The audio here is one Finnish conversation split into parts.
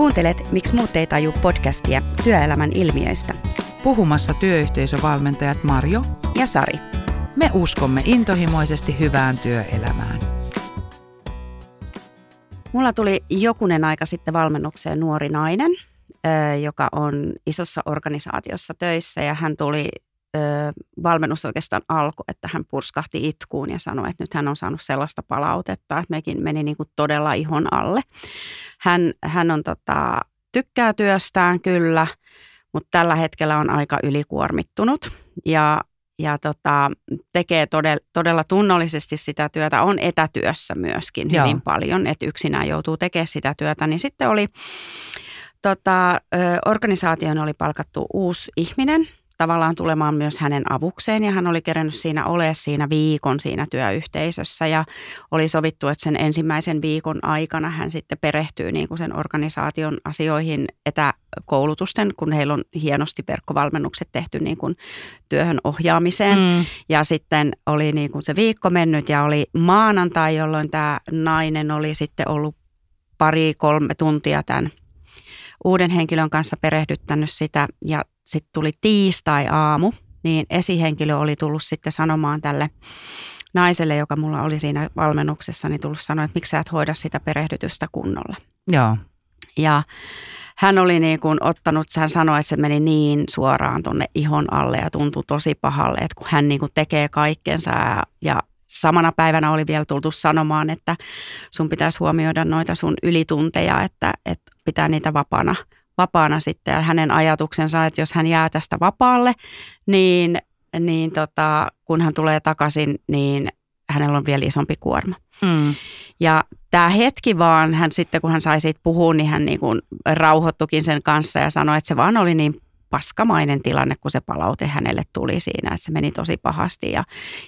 Kuuntelet Miksi muut ei taju podcastia työelämän ilmiöistä. Puhumassa työyhteisövalmentajat Marjo ja Sari. Me uskomme intohimoisesti hyvään työelämään. Mulla tuli jokunen aika sitten valmennukseen nuori nainen, joka on isossa organisaatiossa töissä ja hän tuli valmennus oikeastaan alkoi, että hän purskahti itkuun ja sanoi, että nyt hän on saanut sellaista palautetta, että mekin meni niin kuin todella ihon alle. Hän, hän on tota, tykkää työstään kyllä, mutta tällä hetkellä on aika ylikuormittunut ja, ja tota, tekee todella, todella tunnollisesti sitä työtä. On etätyössä myöskin Joo. hyvin paljon, että yksinään joutuu tekemään sitä työtä. Niin sitten oli, tota, organisaation oli palkattu uusi ihminen – tavallaan tulemaan myös hänen avukseen. Ja hän oli kerännyt siinä ole siinä viikon siinä työyhteisössä. Ja oli sovittu, että sen ensimmäisen viikon aikana hän sitten perehtyy niin kuin sen organisaation asioihin etäkoulutusten, kun heillä on hienosti verkkovalmennukset tehty niin kuin työhön ohjaamiseen. Mm. ja sitten oli niin kuin se viikko mennyt ja oli maanantai, jolloin tämä nainen oli sitten ollut pari kolme tuntia tämän uuden henkilön kanssa perehdyttänyt sitä. Ja sitten tuli tiistai-aamu, niin esihenkilö oli tullut sitten sanomaan tälle naiselle, joka mulla oli siinä valmennuksessa, niin tullut sanoa, että miksi sä et hoida sitä perehdytystä kunnolla. Joo. Ja hän oli niin kuin ottanut, hän sanoi, että se meni niin suoraan tuonne ihon alle ja tuntui tosi pahalle, että kun hän niin kuin tekee kaikkensa ja, ja samana päivänä oli vielä tultu sanomaan, että sun pitäisi huomioida noita sun ylitunteja, että, että pitää niitä vapaana – vapaana sitten ja hänen ajatuksensa, että jos hän jää tästä vapaalle, niin, niin tota, kun hän tulee takaisin, niin hänellä on vielä isompi kuorma. Mm. Ja tämä hetki vaan, hän sitten kun hän sai siitä puhua, niin hän niin kuin rauhoittukin sen kanssa ja sanoi, että se vaan oli niin paskamainen tilanne, kun se palaute hänelle tuli siinä, että se meni tosi pahasti ja,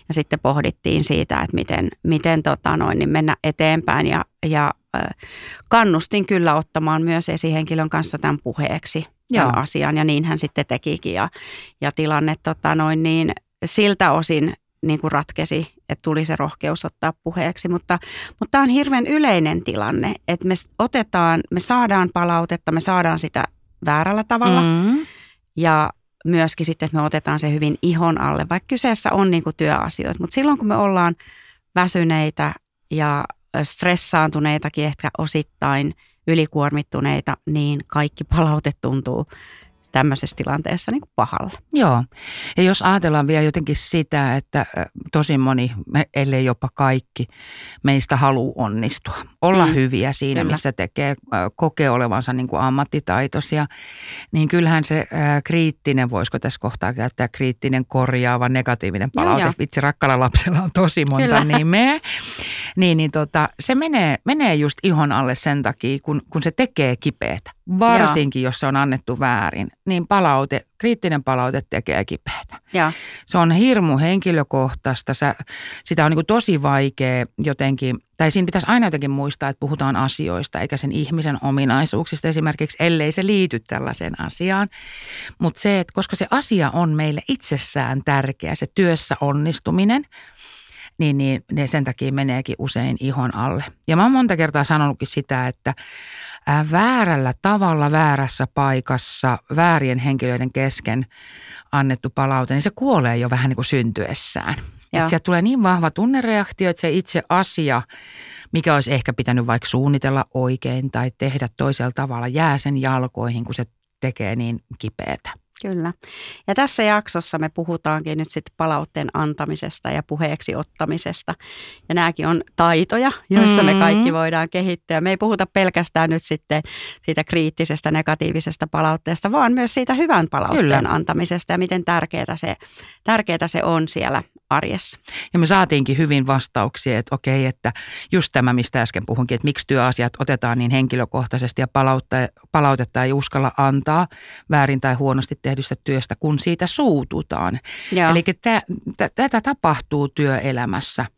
ja sitten pohdittiin siitä, että miten, miten tota noin, niin mennä eteenpäin ja, ja kannustin kyllä ottamaan myös esihenkilön kanssa tämän puheeksi tämän Joo. asian ja niin hän sitten tekikin ja, ja tilanne tota noin, niin siltä osin niin kuin ratkesi, että tuli se rohkeus ottaa puheeksi, mutta, mutta tämä on hirveän yleinen tilanne, että me otetaan, me saadaan palautetta, me saadaan sitä väärällä tavalla mm. ja myöskin sitten, että me otetaan se hyvin ihon alle, vaikka kyseessä on niin kuin työasioita, mutta silloin kun me ollaan väsyneitä ja stressaantuneitakin ehkä osittain, ylikuormittuneita, niin kaikki palaute tuntuu tämmöisessä tilanteessa niin kuin pahalla. Joo. Ja jos ajatellaan vielä jotenkin sitä, että tosi moni, ellei jopa kaikki, meistä haluaa onnistua. Olla mm. hyviä siinä, Kyllä. missä tekee, kokee olevansa niin kuin ammattitaitoisia. Niin kyllähän se kriittinen, voisiko tässä kohtaa käyttää kriittinen, korjaava, negatiivinen palaute. Joo, Vitsi, rakkalla lapsella on tosi monta Kyllä. nimeä. Niin, niin tota, se menee, menee just ihon alle sen takia, kun, kun se tekee kipeätä. Varsinkin, Joo. jos se on annettu väärin, niin palaute, kriittinen palaute tekee kipeätä. Ja. Se on hirmu henkilökohtaista, Sä, sitä on niin tosi vaikea jotenkin, tai siinä pitäisi aina jotenkin muistaa, että puhutaan asioista, eikä sen ihmisen ominaisuuksista esimerkiksi, ellei se liity tällaiseen asiaan. Mutta se, että koska se asia on meille itsessään tärkeä, se työssä onnistuminen – niin, niin ne sen takia meneekin usein ihon alle. Ja mä oon monta kertaa sanonutkin sitä, että väärällä tavalla, väärässä paikassa, väärien henkilöiden kesken annettu palaute, niin se kuolee jo vähän niin kuin syntyessään. Että sieltä tulee niin vahva tunnereaktio, että se itse asia, mikä olisi ehkä pitänyt vaikka suunnitella oikein tai tehdä toisella tavalla, jää sen jalkoihin, kun se tekee niin kipeätä. Kyllä. Ja tässä jaksossa me puhutaankin nyt sitten palautteen antamisesta ja puheeksi ottamisesta. Ja nämäkin on taitoja, joissa mm-hmm. me kaikki voidaan kehittyä. Me ei puhuta pelkästään nyt sitten siitä kriittisestä negatiivisesta palautteesta, vaan myös siitä hyvän palautteen Kyllä. antamisesta ja miten tärkeää se, tärkeää se on siellä arjessa. Ja me saatiinkin hyvin vastauksia, että okei, että just tämä, mistä äsken puhunkin, että miksi työasiat otetaan niin henkilökohtaisesti ja palautetta ei uskalla antaa väärin tai huonosti tehdystä työstä, kun siitä suututaan. Eli tätä tapahtuu työelämässä –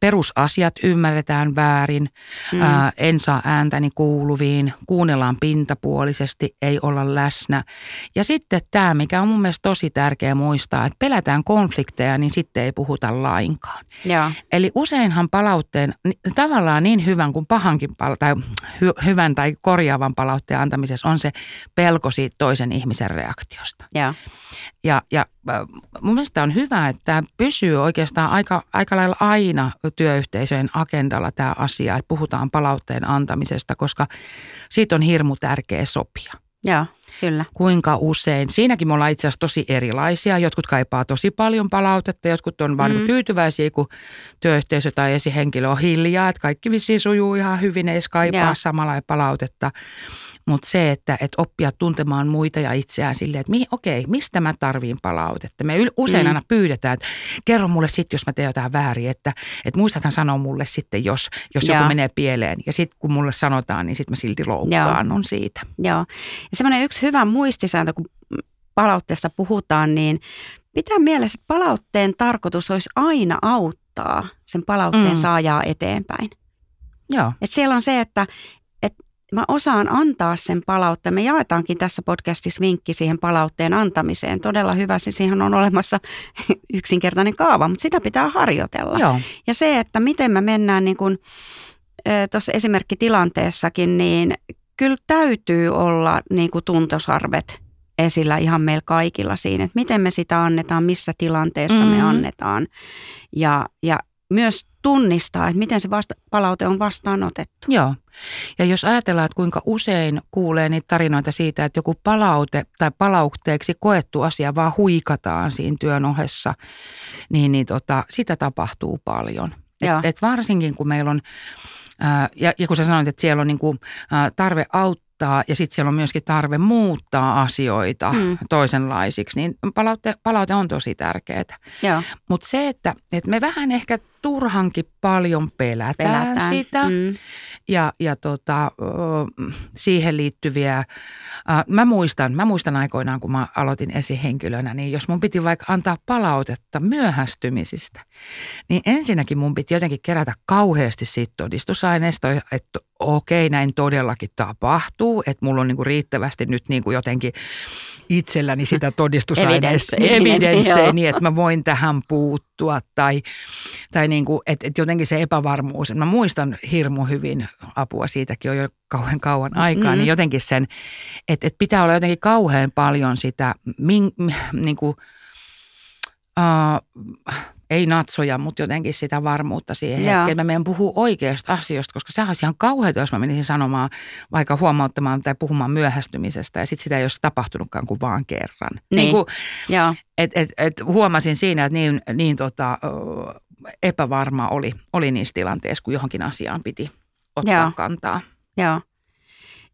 perusasiat ymmärretään väärin, mm. ää, en saa ääntäni kuuluviin, kuunnellaan pintapuolisesti, ei olla läsnä. Ja sitten tämä, mikä on mun mielestä tosi tärkeä muistaa, että pelätään konflikteja, niin sitten ei puhuta lainkaan. Ja. Eli useinhan palautteen, tavallaan niin hyvän kuin pahankin, tai hy, hyvän tai korjaavan palautteen antamisessa on se pelko siitä toisen ihmisen reaktiosta. Ja, ja, ja mun mielestä on hyvä, että tämä pysyy oikeastaan aika, aika lailla aina työyhteisöjen agendalla tämä asia, että puhutaan palautteen antamisesta, koska siitä on hirmu tärkeä sopia. ja kyllä. Kuinka usein? Siinäkin me ollaan itse asiassa tosi erilaisia. Jotkut kaipaa tosi paljon palautetta, jotkut on vain mm. tyytyväisiä, kun työyhteisö tai esihenkilö on hiljaa. Että kaikki vissiin sujuu ihan hyvin, ei kaipaa samalla palautetta. Mutta se, että, että oppia tuntemaan muita ja itseään silleen, että mi, okei, mistä mä tarviin palautetta. Me usein mm. aina pyydetään, että kerro mulle sitten, jos mä teen jotain väärin, että, että muistathan sanoa mulle sitten, jos, jos joku menee pieleen. Ja sitten kun mulle sanotaan, niin sitten mä silti loukkaannun siitä. Joo. Ja semmoinen yksi hyvä muistisääntö, kun palautteessa puhutaan, niin pitää mielessä, että palautteen tarkoitus olisi aina auttaa sen palautteen mm. saajaa eteenpäin. Joo. Et siellä on se, että, mä osaan antaa sen palautteen. Me jaetaankin tässä podcastissa vinkki siihen palautteen antamiseen. Todella hyvä, se siihen on olemassa yksinkertainen kaava, mutta sitä pitää harjoitella. Joo. Ja se, että miten me mennään niin kuin tuossa esimerkkitilanteessakin, niin kyllä täytyy olla niin kuin tuntosarvet esillä ihan meillä kaikilla siinä, että miten me sitä annetaan, missä tilanteessa mm-hmm. me annetaan. Ja, ja myös tunnistaa, että miten se vasta- palaute on vastaanotettu. Joo. Ja jos ajatellaan, että kuinka usein kuulee niitä tarinoita siitä, että joku palaute tai palautteeksi koettu asia vaan huikataan siinä työn ohessa, niin, niin tota, sitä tapahtuu paljon. Et, et varsinkin kun meillä on, ää, ja, ja kun sä sanoit, että siellä on niinku, ää, tarve auttaa, ja sitten siellä on myöskin tarve muuttaa asioita mm. toisenlaisiksi, niin palaute, palaute on tosi tärkeää. Mutta se, että, että me vähän ehkä turhankin paljon pelätään, pelätään. sitä mm. ja, ja tota, siihen liittyviä, mä muistan, mä muistan aikoinaan, kun mä aloitin esihenkilönä, niin jos mun piti vaikka antaa palautetta myöhästymisistä, niin ensinnäkin mun piti jotenkin kerätä kauheasti siitä todistusaineistoa, että okei, näin todellakin tapahtuu, että mulla on niinku riittävästi nyt niinku jotenkin itselläni sitä todistusaineistoa, evidenssejä, niin että mä voin tähän puuttua tai, tai niin kuin, että, että jotenkin se epävarmuus. Mä muistan hirmu hyvin apua, siitäkin on jo kauhean kauan aikaa, mm-hmm. niin jotenkin sen, että, että pitää olla jotenkin kauhean paljon sitä, min, niin kuin, uh, ei natsoja, mutta jotenkin sitä varmuutta siihen Joo. hetkeen. Mä meidän puhua oikeasta asioista, koska se olisi ihan kauheata, jos mä menisin sanomaan, vaikka huomauttamaan tai puhumaan myöhästymisestä ja sitten sitä ei olisi tapahtunutkaan kuin vaan kerran. Niin. niin kuin, et, et, et huomasin siinä, että niin, niin tota, epävarma oli, oli niissä tilanteissa, kun johonkin asiaan piti ottaa Joo. kantaa. Joo.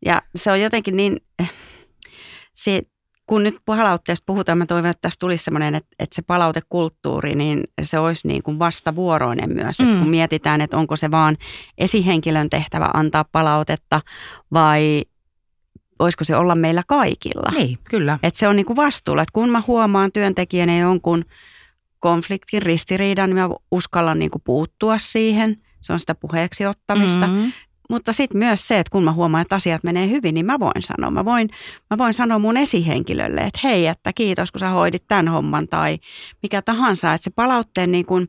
Ja se on jotenkin niin, se, kun nyt palautteesta puhutaan, mä toivon, että tässä tulisi semmoinen, että, että se palautekulttuuri, niin se olisi niin kuin vastavuoroinen myös. Mm. Että kun mietitään, että onko se vaan esihenkilön tehtävä antaa palautetta vai voisiko se olla meillä kaikilla. Niin, kyllä. Että se on niin kuin vastuulla, että kun mä huomaan työntekijänä jonkun konfliktin, ristiriidan, niin mä uskallan niin kuin puuttua siihen. Se on sitä puheeksi ottamista. Mm-hmm. Mutta sitten myös se, että kun mä huomaan, että asiat menee hyvin, niin mä voin sanoa. Mä voin, mä voin sanoa mun esihenkilölle, että hei, että kiitos kun sä hoidit tämän homman tai mikä tahansa. Että se palautteen niin kuin,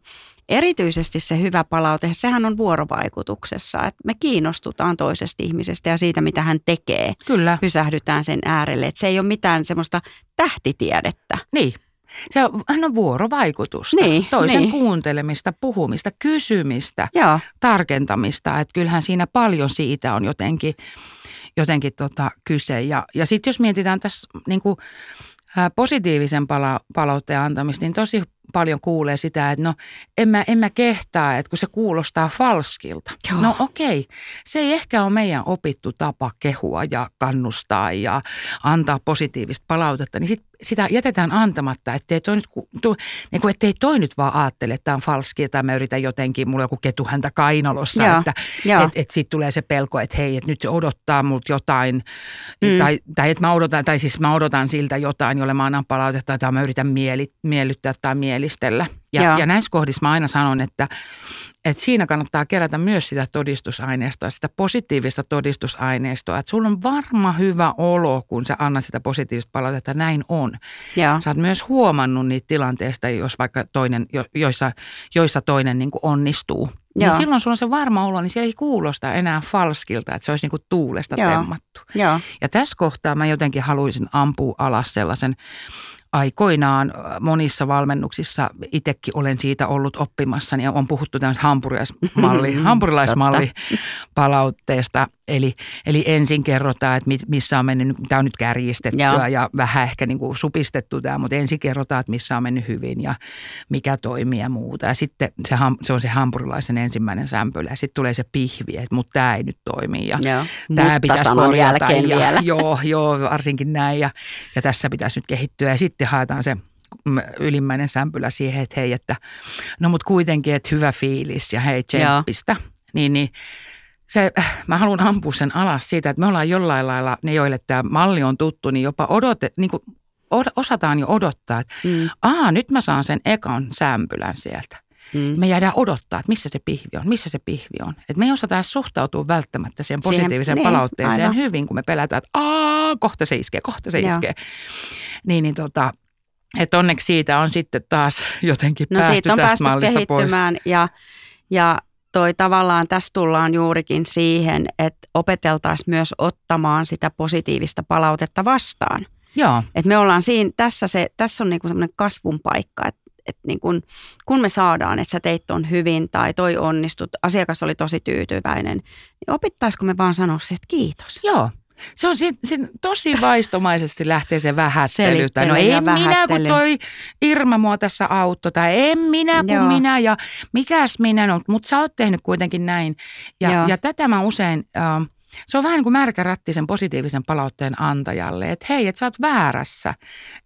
erityisesti se hyvä palaute, sehän on vuorovaikutuksessa. Että me kiinnostutaan toisesta ihmisestä ja siitä, mitä hän tekee. Kyllä. Pysähdytään sen äärelle. Että se ei ole mitään semmoista tähtitiedettä. Niin. Se on aina vuorovaikutusta, niin, toisen niin. kuuntelemista, puhumista, kysymistä, Joo. tarkentamista. Että kyllähän siinä paljon siitä on jotenkin, jotenkin tota kyse. Ja, ja sitten jos mietitään tässä niin kuin, positiivisen pala- palautteen antamista, niin tosi paljon kuulee sitä, että no en mä, en mä kehtaa, että kun se kuulostaa falskilta. Joo. No okei, se ei ehkä ole meidän opittu tapa kehua ja kannustaa ja antaa positiivista palautetta, niin sit sitä jätetään antamatta, ettei toi, nyt, tu, niin kuin, ettei toi nyt vaan ajattele, että tämä on falski tai mä yritän jotenkin, mulla on joku ketu häntä kainalossa, Joo. että et, et sitten tulee se pelko, että hei, että nyt se odottaa multa jotain, mm. tai, tai että mä odotan, tai siis mä odotan siltä jotain, jolle mä annan palautetta, tai mä yritän mieli, miellyttää tai mielistellä. Ja, ja näissä kohdissa mä aina sanon, että, että siinä kannattaa kerätä myös sitä todistusaineistoa, sitä positiivista todistusaineistoa. Että sulla on varma hyvä olo, kun sä annat sitä positiivista palautetta, että näin on. Ja. Sä oot myös huomannut niitä tilanteista, jos vaikka toinen, joissa, joissa toinen niin kuin onnistuu. Niin Joo. Niin silloin sulla on se varma olo, niin se ei kuulosta enää falskilta, että se olisi niin kuin tuulesta Joo. temmattu. Joo. Ja tässä kohtaa mä jotenkin haluaisin ampua alas sellaisen aikoinaan monissa valmennuksissa itsekin olen siitä ollut oppimassa, niin on puhuttu tämmöistä hampurilaismalli, hampurilaismalli palautteesta. Eli, eli ensin kerrotaan, että missä on mennyt, tämä on nyt kärjistettyä Joo. ja vähän ehkä niin kuin supistettu tämä, mutta ensin kerrotaan, että missä on mennyt hyvin ja mikä toimii ja muuta. Ja sitten se, se on se hampurilaisen ensimmäinen sämpylä ja sitten tulee se pihvi, että mutta tämä ei nyt toimi ja joo. tämä pitäisi korjata. Jälkeen ja, vielä. Joo, joo, varsinkin näin ja, ja tässä pitäisi nyt kehittyä ja sitten haetaan se ylimmäinen sämpylä siihen, että hei, että no mutta kuitenkin, että hyvä fiilis ja hei tsemppistä. Niin, niin se, mä haluan ampua sen alas siitä, että me ollaan jollain lailla, ne joille tämä malli on tuttu, niin jopa odote, niin kuin osataan jo odottaa, että mm. aa, nyt mä saan sen ekan sämpylän sieltä. Mm. Me jäädään odottaa, että missä se pihvi on, missä se pihvi on. Et me ei osata edes suhtautua välttämättä siihen positiiviseen siihen, niin, palautteeseen aivan. hyvin, kun me pelätään, että aa, kohta se iskee, kohta se Joo. iskee. Niin, niin tota, että onneksi siitä on sitten taas jotenkin no, päästy siitä on tästä päästy kehittymään pois. ja, ja toi tavallaan tässä tullaan juurikin siihen, että opeteltaisiin myös ottamaan sitä positiivista palautetta vastaan. Joo. Et me ollaan siinä, tässä, se, tässä on niinku semmoinen kasvun paikka, että et niin kun, kun me saadaan, että sä teit ton hyvin tai toi onnistut, asiakas oli tosi tyytyväinen, niin opittaisiko me vaan sanoa se, että kiitos. Joo, se on sit, sit tosi vaistomaisesti lähtee se vähättely. Tai no en minä, kun toi Irma mua tässä auttoi, tai en minä, kun Joo. minä, ja mikäs minä, no, mutta sä oot tehnyt kuitenkin näin. Ja, ja tätä mä usein... Äh, se on vähän niin kuin märkä ratti sen positiivisen palautteen antajalle, että hei, että sä oot väärässä.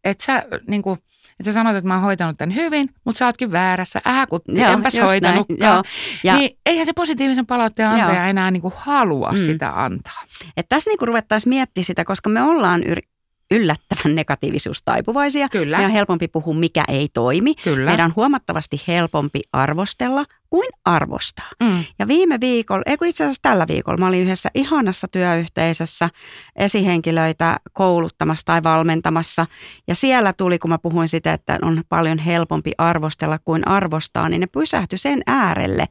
Että sä niin kuin, että sä sanot, että mä oon hoitanut tämän hyvin, mutta sä ootkin väärässä. Ähäkutti, Joo, enpäs hoitanutkaan. Ja, niin eihän se positiivisen palautteen antaja Joo. enää niin kuin halua mm. sitä antaa. Et tässä niin kuin ruvettaisiin miettimään sitä, koska me ollaan yr- yllättävän negatiivisuustaipuvaisia. Kyllä. Meidän on helpompi puhua, mikä ei toimi. Kyllä. Meidän on huomattavasti helpompi arvostella kuin arvostaa. Mm. Ja viime viikolla, ei itse asiassa tällä viikolla, mä olin yhdessä ihanassa työyhteisössä esihenkilöitä kouluttamassa tai valmentamassa. Ja siellä tuli, kun mä puhuin sitä, että on paljon helpompi arvostella kuin arvostaa, niin ne pysähtyi sen äärelle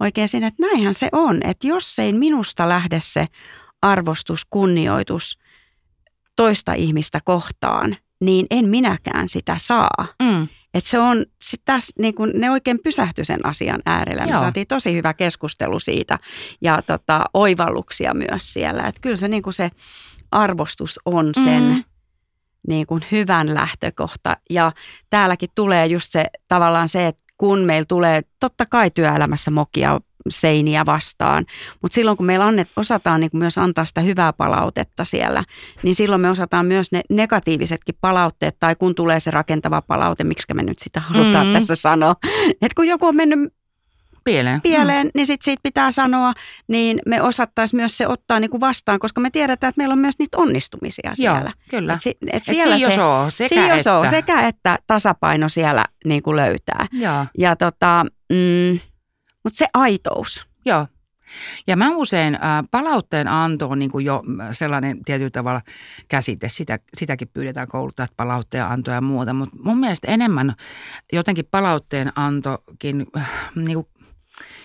oikein siinä, että näinhän se on. Että jos ei minusta lähde se arvostus, kunnioitus – toista ihmistä kohtaan, niin en minäkään sitä saa. Mm. Et se on, sit tässä, niin kun ne oikein pysähtyi sen asian äärellä. Me saatiin tosi hyvä keskustelu siitä ja tota, oivalluksia myös siellä. Et kyllä se, niin se arvostus on sen mm. niin kun hyvän lähtökohta. Ja täälläkin tulee just se tavallaan se, että kun meillä tulee totta kai työelämässä mokia seiniä vastaan. Mutta silloin kun meillä annet, osataan niin myös antaa sitä hyvää palautetta siellä, niin silloin me osataan myös ne negatiivisetkin palautteet tai kun tulee se rakentava palaute, miksi me nyt sitä halutaan mm. tässä sanoa. Että kun joku on mennyt pieleen, pieleen mm. niin sit siitä pitää sanoa, niin me osattaisiin myös se ottaa niin kuin vastaan, koska me tiedetään, että meillä on myös niitä onnistumisia siellä. Joo, kyllä. Et, si, et siellä et se, sekä, että. sekä että tasapaino siellä niin kuin löytää. Joo. Ja tota, mm, mutta se aitous. Joo. Ja mä usein äh, palautteen anto on niin kuin jo sellainen tietyllä tavalla käsite, Sitä, sitäkin pyydetään kouluttaa, että palautteen anto ja muuta, mutta mun mielestä enemmän jotenkin palautteen antokin äh, niin kuin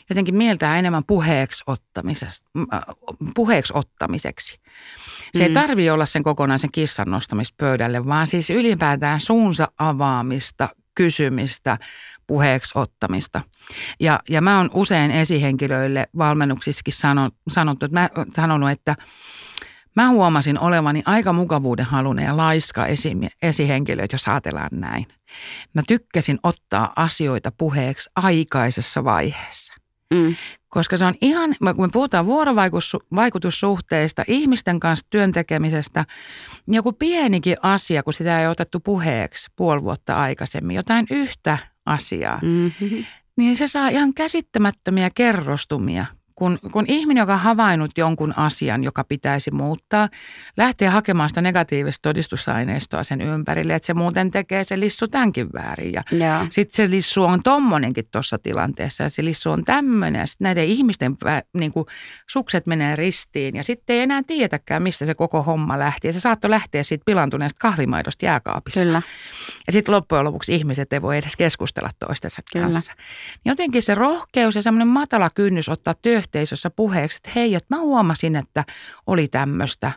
jotenkin mieltää enemmän puheeksi, ottamisesta, äh, puheeksi ottamiseksi. Se mm. ei tarvitse olla sen kokonaisen kissan nostamista pöydälle, vaan siis ylipäätään suunsa avaamista, kysymistä, puheeksi ottamista. Ja, ja mä oon usein esihenkilöille valmennuksissakin sanonut, sanottu, että mä sanonut, että mä huomasin olevani aika mukavuuden halunen ja laiska esi, esihenkilö, jos ajatellaan näin. Mä tykkäsin ottaa asioita puheeksi aikaisessa vaiheessa. Mm. Koska se on ihan, kun me puhutaan vuorovaikutussuhteista, ihmisten kanssa työntekemisestä, niin joku pienikin asia, kun sitä ei otettu puheeksi puoli vuotta aikaisemmin, jotain yhtä asiaa, mm-hmm. niin se saa ihan käsittämättömiä kerrostumia kun, kun ihminen, joka on havainnut jonkun asian, joka pitäisi muuttaa, lähtee hakemaan sitä negatiivista todistusaineistoa sen ympärille, että se muuten tekee se lissu tämänkin väärin. Ja sitten se lissu on tommonenkin tuossa tilanteessa ja se lissu on tämmöinen. Ja sitten näiden ihmisten niin kuin, sukset menee ristiin ja sitten ei enää tietäkään, mistä se koko homma lähti. Ja se saattoi lähteä siitä pilantuneesta kahvimaidosta jääkaapissa. Kyllä. Ja sitten loppujen lopuksi ihmiset ei voi edes keskustella toistensa Kyllä. kanssa. Niin jotenkin se rohkeus ja semmoinen matala kynnys ottaa työyhteisössä puheeksi, että hei, että mä huomasin, että oli tämmöistä,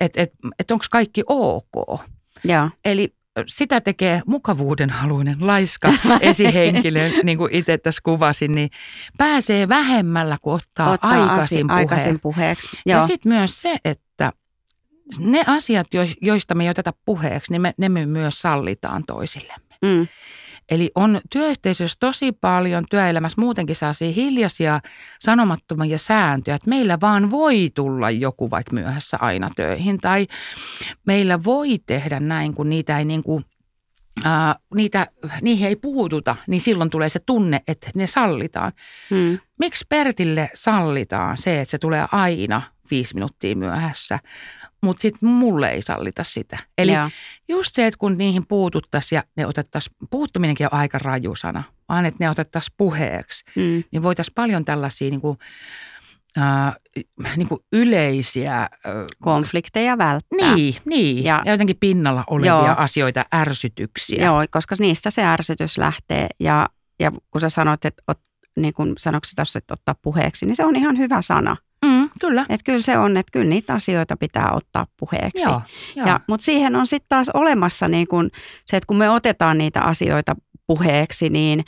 että, että, että onko kaikki ok. Ja. Eli sitä tekee mukavuuden haluinen laiska esihenkilö, niin kuin itse tässä kuvasin, niin pääsee vähemmällä, kun ottaa, ottaa aikaisin, puheen. aikaisin puheeksi. Joo. Ja sitten myös se, että ne asiat, joista me ei oteta puheeksi, niin me, ne me myös sallitaan toisillemme. Mm. Eli on työyhteisössä tosi paljon työelämässä muutenkin sellaisia hiljaisia sanomattomia sääntöjä, että meillä vaan voi tulla joku vaikka myöhässä aina töihin tai meillä voi tehdä näin, kun niitä ei niin kuin Uh, niitä, niihin ei puututa, niin silloin tulee se tunne, että ne sallitaan. Hmm. Miksi Pertille sallitaan se, että se tulee aina viisi minuuttia myöhässä, mutta sitten mulle ei sallita sitä. Eli Joo. just se, että kun niihin puututtaisiin ja ne otettaisiin, puuttuminenkin on aika raju sana, vaan että ne otettaisiin puheeksi, mm. niin voitaisiin paljon tällaisia niin kuin, äh, niin kuin yleisiä... Äh, Konflikteja välttää. Niin, niin. Ja, ja jotenkin pinnalla olevia joo. asioita, ärsytyksiä. Joo, koska niistä se ärsytys lähtee ja, ja kun sä sanoit, että ot, niin kun sanoksi tuossa, että ottaa puheeksi, niin se on ihan hyvä sana. Mm, kyllä. Että kyllä se on, että kyllä niitä asioita pitää ottaa puheeksi. Joo, joo. Ja, mutta siihen on sitten taas olemassa niin kun se, että kun me otetaan niitä asioita puheeksi, niin,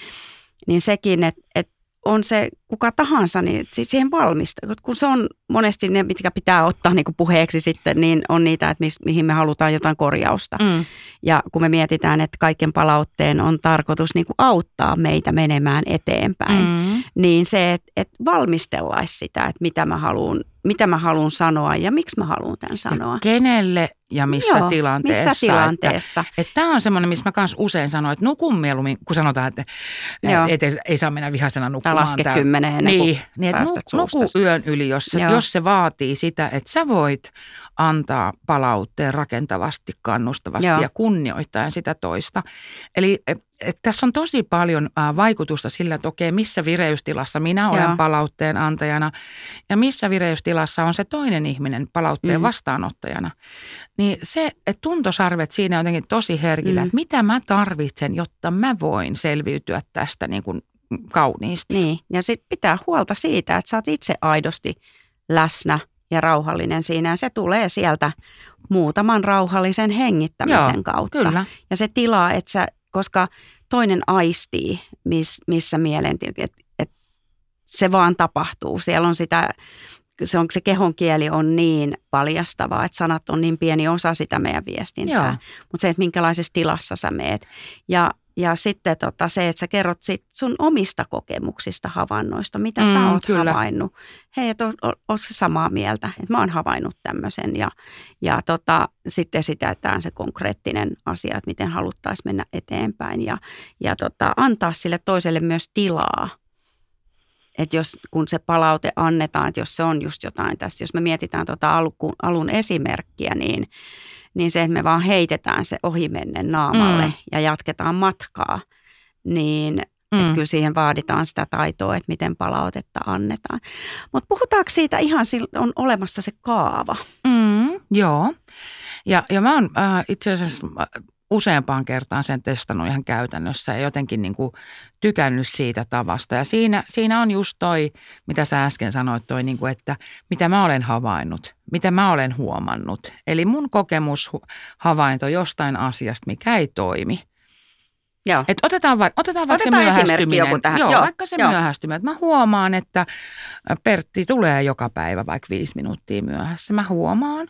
niin sekin, että, että on se kuka tahansa, niin siihen valmista. Kun se on monesti ne, mitkä pitää ottaa niin kuin puheeksi sitten, niin on niitä, että mis, mihin me halutaan jotain korjausta. Mm. Ja kun me mietitään, että kaiken palautteen on tarkoitus niin kuin auttaa meitä menemään eteenpäin, mm. niin se, että, että valmistellaisi sitä, että mitä mä haluan mitä mä haluan sanoa ja miksi mä haluan tämän sanoa. Ja kenelle ja missä Joo, tilanteessa. missä tilanteessa. Että, että tämä on semmoinen, missä mä kanssa usein sanon, että nukun mieluummin, kun sanotaan, että et ei, ei saa mennä vihasena nukkumaan. Tai laske kymmeneen Niin, niin että nuku yön yli, jos, jos se vaatii sitä, että sä voit antaa palautteen rakentavasti, kannustavasti Joo. ja kunnioittaen sitä toista. Eli et tässä on tosi paljon ä, vaikutusta sillä, että okei, missä vireystilassa minä olen Joo. palautteen antajana ja missä vireystilassa on se toinen ihminen palautteen mm. vastaanottajana. Niin se, että tuntosarvet siinä on jotenkin tosi herkillä, mm. että mitä mä tarvitsen, jotta mä voin selviytyä tästä niin kuin kauniisti. Niin, ja sitten pitää huolta siitä, että sä oot itse aidosti läsnä ja rauhallinen siinä. Ja se tulee sieltä muutaman rauhallisen hengittämisen Joo, kautta. Kyllä. Ja se tilaa, että sä, koska toinen aistii, miss, missä mielentila, että et se vaan tapahtuu. Siellä on sitä, se, on, se kehon kieli on niin paljastavaa, että sanat on niin pieni osa sitä meidän viestintää. Mutta se, että minkälaisessa tilassa sä meet. Ja ja sitten tota, se, että sä kerrot sit sun omista kokemuksista, havainnoista, mitä mm, sä oot kyllä. havainnut. Hei, että oot se samaa mieltä, että mä oon havainnut tämmöisen. Ja, ja tota, sitten esitetään se konkreettinen asia, että miten haluttaisiin mennä eteenpäin. Ja, ja tota, antaa sille toiselle myös tilaa. Että jos, kun se palaute annetaan, että jos se on just jotain tästä, jos me mietitään tota alun, alun esimerkkiä, niin – niin se, että me vaan heitetään se ohimennen naamalle mm. ja jatketaan matkaa, niin mm. että kyllä siihen vaaditaan sitä taitoa, että miten palautetta annetaan. Mutta puhutaanko siitä ihan, on olemassa se kaava? Mm, joo. Ja, ja mä oon äh, itse asiassa useampaan kertaan sen testannut ihan käytännössä ja jotenkin niin kuin tykännyt siitä tavasta. Ja siinä, siinä on just toi, mitä sä äsken sanoit, toi niin kuin, että mitä mä olen havainnut, mitä mä olen huomannut. Eli mun kokemus, havainto jostain asiasta, mikä ei toimi. Joo. Et otetaan, va- otetaan vaikka otetaan se myöhästyminen. Joku tähän. Joo, Joo, vaikka se Joo. myöhästyminen. Mä huomaan, että Pertti tulee joka päivä vaikka viisi minuuttia myöhässä. Mä huomaan.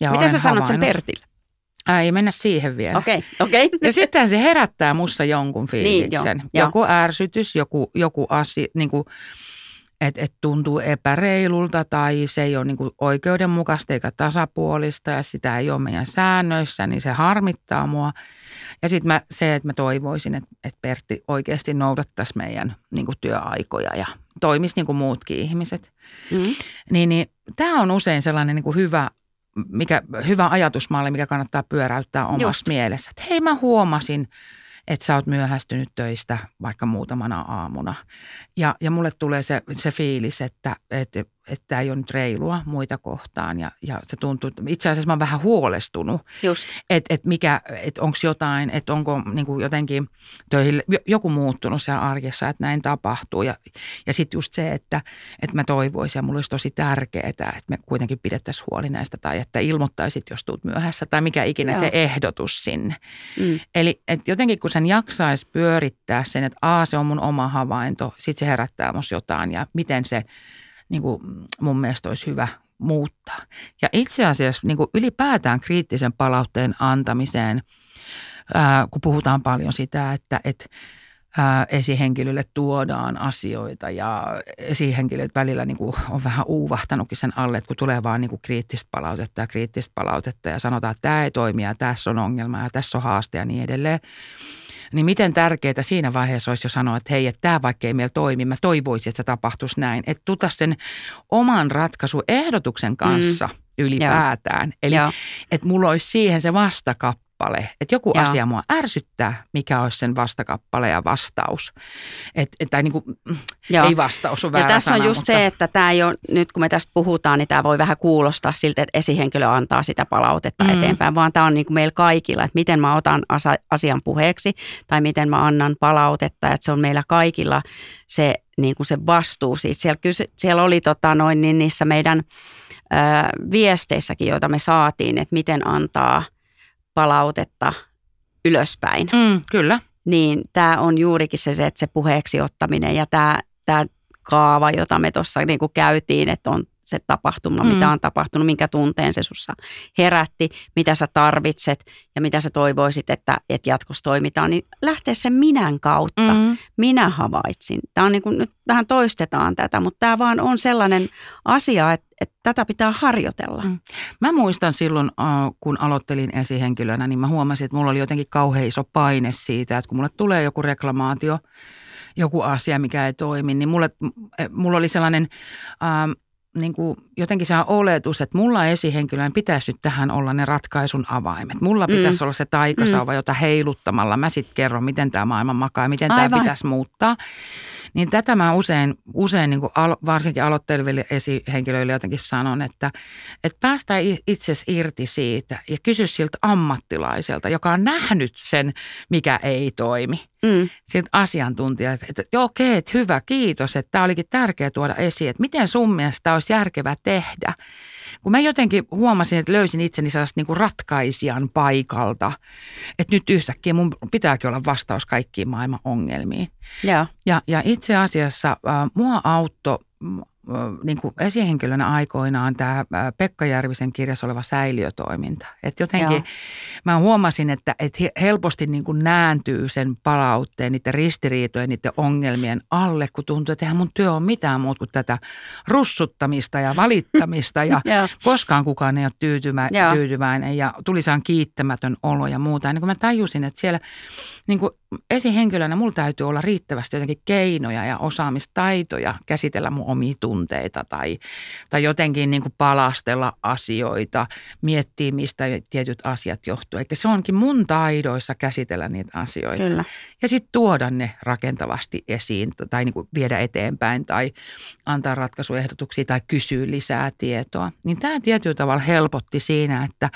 Ja Miten sä sanot sen Pertille? Ei mennä siihen vielä. Okei, okay, okei. Okay. Ja sitten se herättää mussa jonkun fiiliksen. Niin, jo, joku jo. ärsytys, joku, joku asia, niin kuin, että et tuntuu epäreilulta tai se ei ole niin kuin oikeudenmukaista eikä tasapuolista ja sitä ei ole meidän säännöissä, niin se harmittaa mua. Ja sitten se, että mä toivoisin, että, että Pertti oikeasti noudattaisi meidän niin kuin työaikoja ja toimisi niin kuin muutkin ihmiset. Mm. Niin, niin tämä on usein sellainen niin kuin hyvä, mikä, hyvä ajatusmalli, mikä kannattaa pyöräyttää omassa Just. mielessä. Että hei mä huomasin, että sä oot myöhästynyt töistä vaikka muutamana aamuna. Ja, ja mulle tulee se, se fiilis, että, että että tämä ei ole nyt reilua muita kohtaan ja, ja se tuntuu, että itse asiassa mä oon vähän huolestunut, että et mikä, että onko jotain, että onko niin kuin jotenkin töihin, joku muuttunut siellä arjessa, että näin tapahtuu ja, ja sitten just se, että, että mä toivoisin ja mulla olisi tosi tärkeää, että me kuitenkin pidettäisiin huoli näistä tai että ilmoittaisit, jos tuut myöhässä tai mikä ikinä Joo. se ehdotus sinne. Mm. Eli että jotenkin kun sen jaksaisi pyörittää sen, että a se on mun oma havainto, sitten se herättää musta jotain ja miten se niin kuin mun mielestä olisi hyvä muuttaa. Ja itse asiassa niin kuin ylipäätään kriittisen palautteen antamiseen, ää, kun puhutaan paljon sitä, että, että ää, esihenkilölle tuodaan asioita ja esihenkilöt välillä niin kuin on vähän uuvahtanutkin sen alle, että kun tulee vaan niin kuin kriittistä palautetta ja kriittistä palautetta ja sanotaan, että tämä ei toimi ja tässä on ongelma ja tässä on haaste ja niin edelleen – niin miten tärkeää siinä vaiheessa olisi jo sanoa, että hei, että tämä vaikka ei meillä toimi, mä toivoisin, että se tapahtuisi näin. Että tuta sen oman ratkaisuehdotuksen kanssa mm. ylipäätään. Joo. Eli että mulla olisi siihen se vastakappa kappale. Että joku Joo. asia mua ärsyttää, mikä olisi sen vastakappale ja vastaus. Et, et, tai niin kuin, ei vastaus on väärä Ja tässä sana, on just mutta... se, että tämä ei ole, nyt kun me tästä puhutaan, niin tämä voi vähän kuulostaa siltä, että esihenkilö antaa sitä palautetta mm. eteenpäin, vaan tämä on niin kuin meillä kaikilla, että miten mä otan asian puheeksi tai miten mä annan palautetta, että se on meillä kaikilla se, niin kuin se vastuu siitä. Siellä, siellä oli tota noin, niin niissä meidän ö, viesteissäkin, joita me saatiin, että miten antaa – palautetta ylöspäin. Mm, kyllä. Niin tämä on juurikin se, että se puheeksi ottaminen ja tämä, tämä kaava, jota me tuossa niin käytiin, että on se tapahtuma, mm. mitä on tapahtunut, minkä tunteen se sussa herätti, mitä sä tarvitset ja mitä sä toivoisit, että, että jatkossa toimitaan, niin lähtee sen minän kautta. Mm. Minä havaitsin. Tämä on niin kuin, nyt vähän toistetaan tätä, mutta tämä vaan on sellainen asia, että, että tätä pitää harjoitella. Mm. Mä muistan silloin, äh, kun aloittelin esihenkilönä, niin mä huomasin, että mulla oli jotenkin kauhean iso paine siitä, että kun mulle tulee joku reklamaatio, joku asia, mikä ei toimi, niin mulle, mulla oli sellainen ähm, niin kuin jotenkin se oletus, että mulla esihenkilön pitäisi nyt tähän olla ne ratkaisun avaimet. Mulla mm. pitäisi olla se taikasauva, mm. jota heiluttamalla mä sitten kerron, miten tämä maailma makaa ja miten tämä pitäisi muuttaa. Niin tätä mä usein, usein niin alo, varsinkin aloitteleville esihenkilöille jotenkin sanon, että, että päästään itse irti siitä ja kysy siltä ammattilaiselta, joka on nähnyt sen, mikä ei toimi. Mm. Siltä asiantuntijat, että, että okei, että hyvä, kiitos, että tämä olikin tärkeää tuoda esiin, että miten sun mielestä olisi järkevää tehdä. Kun mä jotenkin huomasin, että löysin itseni sellaista niin kuin ratkaisijan paikalta, että nyt yhtäkkiä mun pitääkin olla vastaus kaikkiin maailman ongelmiin. Ja, ja, ja itse asiassa äh, mua auttoi niin kuin esihenkilönä aikoinaan tämä Pekka Järvisen kirjassa oleva säiliötoiminta. Että jotenkin Joo. mä huomasin, että, että helposti niin kuin nääntyy sen palautteen, niiden ristiriitojen, niiden ongelmien alle, kun tuntuu, että eihän mun työ on mitään muuta kuin tätä russuttamista ja valittamista ja koskaan kukaan ei ole tyytymä, tyytyväinen ja tulisaan kiittämätön olo ja muuta. Ja niin kuin mä tajusin, että siellä niin kuin esihenkilönä mulla täytyy olla riittävästi jotenkin keinoja ja osaamistaitoja käsitellä mun omia tunteita tai, tai jotenkin niin kuin palastella asioita, miettiä mistä tietyt asiat johtuu. Eikä se onkin mun taidoissa käsitellä niitä asioita. Kyllä. Ja sitten tuoda ne rakentavasti esiin tai niin kuin viedä eteenpäin tai antaa ratkaisuehdotuksia tai kysyä lisää tietoa. Niin tämä tietyllä tavalla helpotti siinä, että,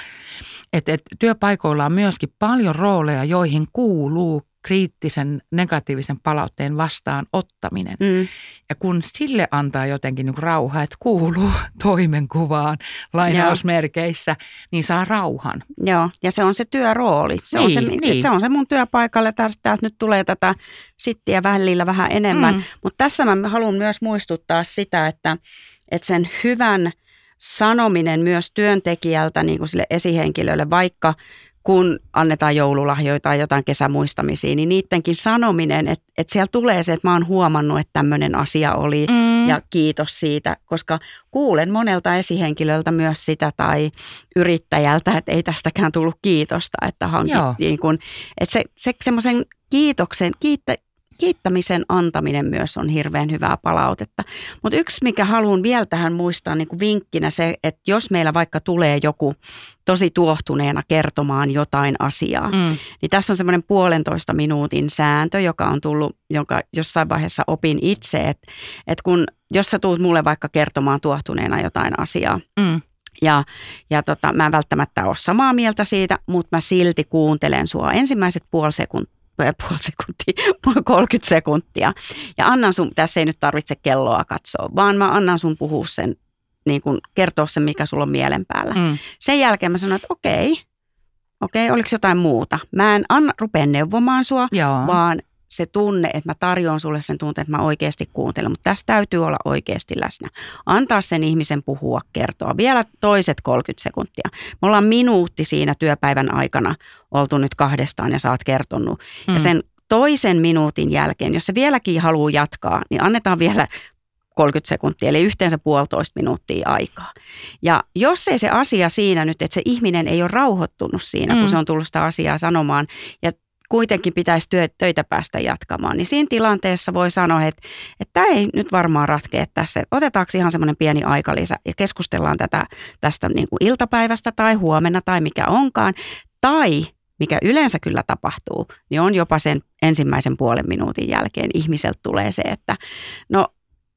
että, että työpaikoilla on myöskin paljon rooleja, joihin kuuluu kriittisen negatiivisen palautteen vastaan ottaminen. Mm. Ja kun sille antaa jotenkin niin rauha, että kuuluu toimenkuvaan lainausmerkeissä, Joo. niin saa rauhan. Joo, ja se on se työrooli. Se, niin, on, se, niin. se on se mun työpaikalle. Täältä nyt tulee tätä sittiä välillä vähän enemmän. Mm. Mutta tässä mä haluan myös muistuttaa sitä, että, että sen hyvän sanominen myös työntekijältä niin kuin sille esihenkilölle, vaikka kun annetaan joululahjoja tai jotain kesämuistamisia, niin niidenkin sanominen, että, että siellä tulee se, että mä oon huomannut, että tämmöinen asia oli mm. ja kiitos siitä, koska kuulen monelta esihenkilöltä myös sitä tai yrittäjältä, että ei tästäkään tullut kiitosta, että hankittiin, kun, että se, se semmoisen kiitoksen, kiittä, kiittämisen antaminen myös on hirveän hyvää palautetta. Mutta yksi, mikä haluan vielä tähän muistaa niin kuin vinkkinä se, että jos meillä vaikka tulee joku tosi tuohtuneena kertomaan jotain asiaa, mm. niin tässä on semmoinen puolentoista minuutin sääntö, joka on tullut, jonka jossain vaiheessa opin itse, että, että kun, jos sä tuut mulle vaikka kertomaan tuohtuneena jotain asiaa, mm. Ja, ja tota, mä en välttämättä ole samaa mieltä siitä, mutta mä silti kuuntelen sua ensimmäiset puoli sekuntia puoli sekuntia, 30 sekuntia. Ja annan sun, tässä ei nyt tarvitse kelloa katsoa, vaan mä annan sun puhua sen, niin kuin kertoa sen, mikä sulla on mielen päällä. Mm. Sen jälkeen mä sanon, että okei, okei, oliko jotain muuta. Mä en anna, rupea neuvomaan sua, Joo. vaan se tunne, että mä tarjoan sulle sen tunteen, että mä oikeasti kuuntelen, mutta tässä täytyy olla oikeasti läsnä. Antaa sen ihmisen puhua, kertoa. Vielä toiset 30 sekuntia. Me ollaan minuutti siinä työpäivän aikana oltu nyt kahdestaan ja sä oot kertonut. Mm. Ja sen toisen minuutin jälkeen, jos se vieläkin haluaa jatkaa, niin annetaan vielä 30 sekuntia, eli yhteensä puolitoista minuuttia aikaa. Ja jos ei se asia siinä nyt, että se ihminen ei ole rauhoittunut siinä, mm. kun se on tullut sitä asiaa sanomaan, ja kuitenkin pitäisi työ, töitä päästä jatkamaan, niin siinä tilanteessa voi sanoa, että, että tämä ei nyt varmaan ratkea tässä. Että otetaanko ihan semmoinen pieni aikalisä ja keskustellaan tätä, tästä niin kuin iltapäivästä tai huomenna tai mikä onkaan. Tai mikä yleensä kyllä tapahtuu, niin on jopa sen ensimmäisen puolen minuutin jälkeen ihmiseltä tulee se, että no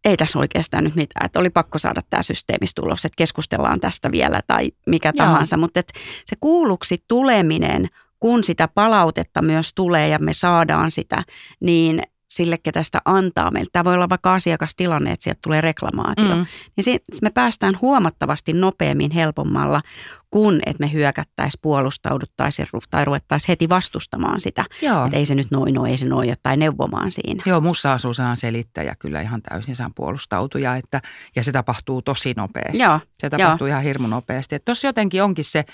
ei tässä oikeastaan nyt mitään, että oli pakko saada tämä systeemistulos, että keskustellaan tästä vielä tai mikä Joo. tahansa, mutta että se kuulluksi tuleminen – kun sitä palautetta myös tulee ja me saadaan sitä, niin sille, ketä sitä antaa meille. Tämä voi olla vaikka asiakastilanne, että sieltä tulee reklamaatio. Mm. Niin me päästään huomattavasti nopeammin helpommalla, kun että me hyökättäisiin, puolustauduttaisiin tai ruvettaisiin heti vastustamaan sitä. Joo. Että ei se nyt noin ole, ei se noin tai neuvomaan siinä. Joo, musta asuu sehän selittäjä kyllä ihan täysin saan puolustautuja, että, ja se tapahtuu tosi nopeasti. Joo. Se tapahtuu Joo. ihan hirmu nopeasti. Tuossa jotenkin onkin se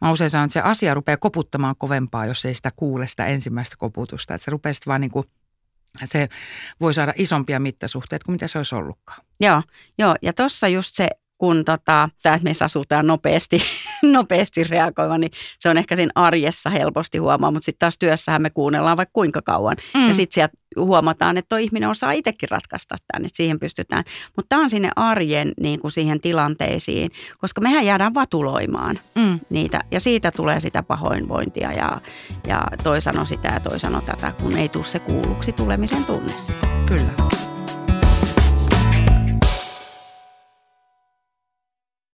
mä usein sanon, että se asia rupeaa koputtamaan kovempaa, jos ei sitä kuule sitä ensimmäistä koputusta. Että se rupeaa sitten vaan niin kuin, se voi saada isompia mittasuhteita kuin mitä se olisi ollutkaan. Joo, joo. ja tuossa just se kun tota, tämä, että meissä asutaan nopeasti, nopeasti reagoiva, niin se on ehkä siinä arjessa helposti huomaa, mutta sitten taas työssähän me kuunnellaan vaikka kuinka kauan. Mm. Ja sitten sieltä huomataan, että tuo ihminen osaa itsekin ratkaista tämän, että siihen pystytään. Mutta tämä on sinne arjen niin kuin siihen tilanteisiin, koska mehän jäädään vatuloimaan mm. niitä ja siitä tulee sitä pahoinvointia ja, ja toi sano sitä ja toi sano tätä, kun ei tule se kuulluksi tulemisen tunne. Kyllä.